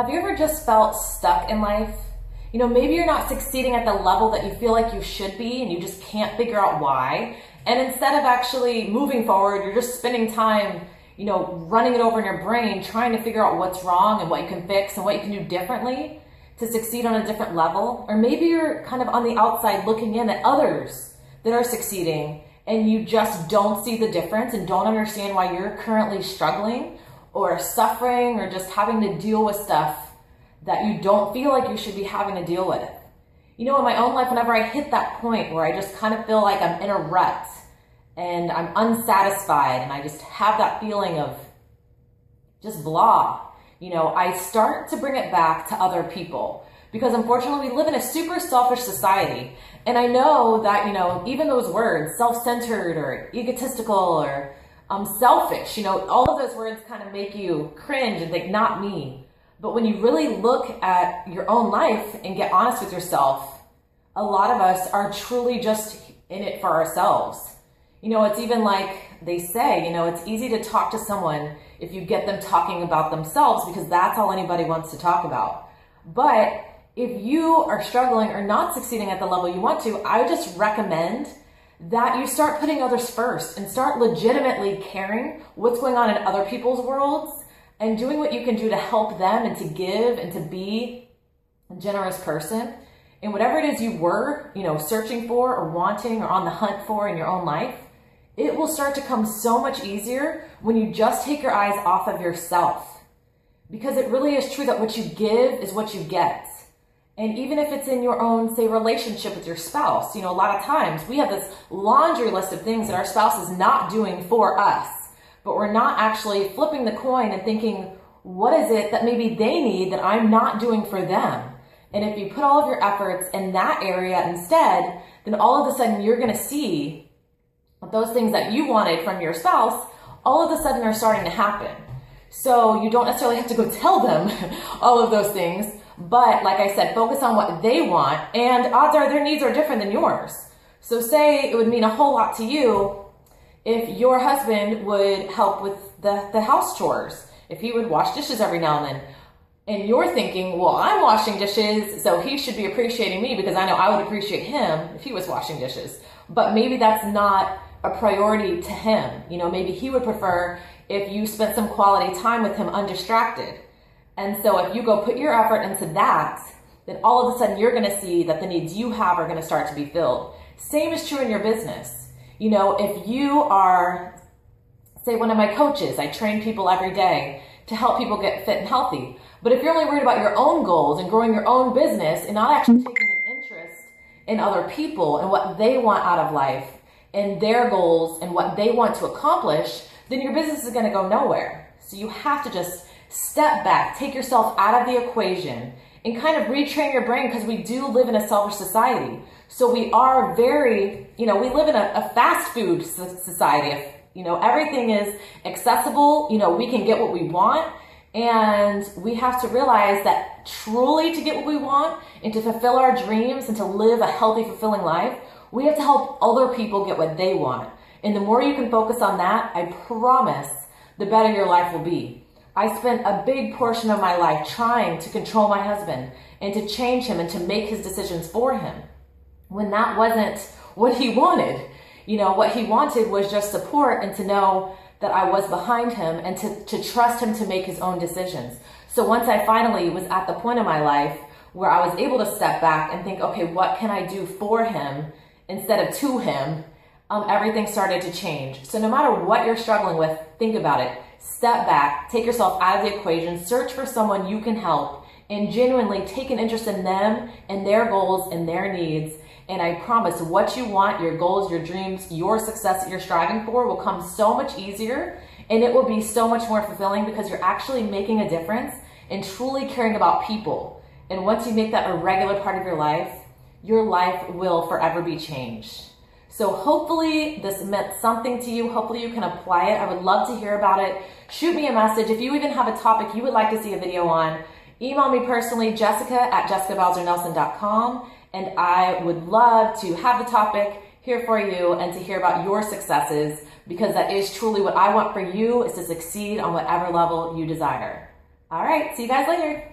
Have you ever just felt stuck in life? You know, maybe you're not succeeding at the level that you feel like you should be and you just can't figure out why. And instead of actually moving forward, you're just spending time, you know, running it over in your brain, trying to figure out what's wrong and what you can fix and what you can do differently to succeed on a different level. Or maybe you're kind of on the outside looking in at others that are succeeding and you just don't see the difference and don't understand why you're currently struggling or suffering or just having to deal with stuff that you don't feel like you should be having to deal with. You know, in my own life, whenever I hit that point where I just kind of feel like I'm in a rut and I'm unsatisfied and I just have that feeling of just blah, you know, I start to bring it back to other people because unfortunately we live in a super selfish society. And I know that, you know, even those words, self-centered or egotistical or um, selfish, you know, all of those words kind of make you cringe and think, not me. But when you really look at your own life and get honest with yourself, a lot of us are truly just in it for ourselves. You know, it's even like they say, you know, it's easy to talk to someone if you get them talking about themselves because that's all anybody wants to talk about. But if you are struggling or not succeeding at the level you want to, I would just recommend that you start putting others first and start legitimately caring what's going on in other people's worlds and doing what you can do to help them and to give and to be a generous person and whatever it is you were, you know, searching for or wanting or on the hunt for in your own life, it will start to come so much easier when you just take your eyes off of yourself. Because it really is true that what you give is what you get. And even if it's in your own, say, relationship with your spouse, you know, a lot of times we have this laundry list of things that our spouse is not doing for us but we're not actually flipping the coin and thinking, what is it that maybe they need that I'm not doing for them? And if you put all of your efforts in that area instead, then all of a sudden you're going to see those things that you wanted from your spouse all of a sudden are starting to happen. So you don't necessarily have to go tell them all of those things, but like I said, focus on what they want and odds are their needs are different than yours. So say it would mean a whole lot to you if your husband would help with the, the house chores, if he would wash dishes every now and then, and you're thinking, well, I'm washing dishes, so he should be appreciating me because I know I would appreciate him if he was washing dishes. But maybe that's not a priority to him. You know, maybe he would prefer if you spent some quality time with him undistracted. And so if you go put your effort into that, then all of a sudden you're going to see that the needs you have are going to start to be filled. Same is true in your business. You know, if you are, say, one of my coaches, I train people every day to help people get fit and healthy. But if you're only worried about your own goals and growing your own business and not actually taking an interest in other people and what they want out of life and their goals and what they want to accomplish, then your business is going to go nowhere. So you have to just step back, take yourself out of the equation and kind of retrain your brain because we do live in a selfish society. So we are very, you know, we live in a, a fast food society. You know, everything is accessible, you know, we can get what we want. And we have to realize that truly to get what we want and to fulfill our dreams and to live a healthy, fulfilling life, we have to help other people get what they want. And the more you can focus on that, I promise the better your life will be. I spent a big portion of my life trying to control my husband and to change him and to make his decisions for him when that wasn't what he wanted. You know, what he wanted was just support and to know that I was behind him and to, to trust him to make his own decisions. So once I finally was at the point in my life where I was able to step back and think, okay, what can I do for him instead of to him? Um, everything started to change. So no matter what you're struggling with, think about it. Step back, take yourself out of the equation, search for someone you can help, and genuinely take an interest in them and their goals and their needs and I promise what you want, your goals, your dreams, your success that you're striving for will come so much easier and it will be so much more fulfilling because you're actually making a difference and truly caring about people. And once you make that a regular part of your life, your life will forever be changed. So hopefully this meant something to you. Hopefully you can apply it. I would love to hear about it. Shoot me a message. If you even have a topic you would like to see a video on, email me personally, jessica at jessicabowsernelson.com and I would love to have the topic here for you and to hear about your successes because that is truly what I want for you is to succeed on whatever level you desire. All right, see you guys later.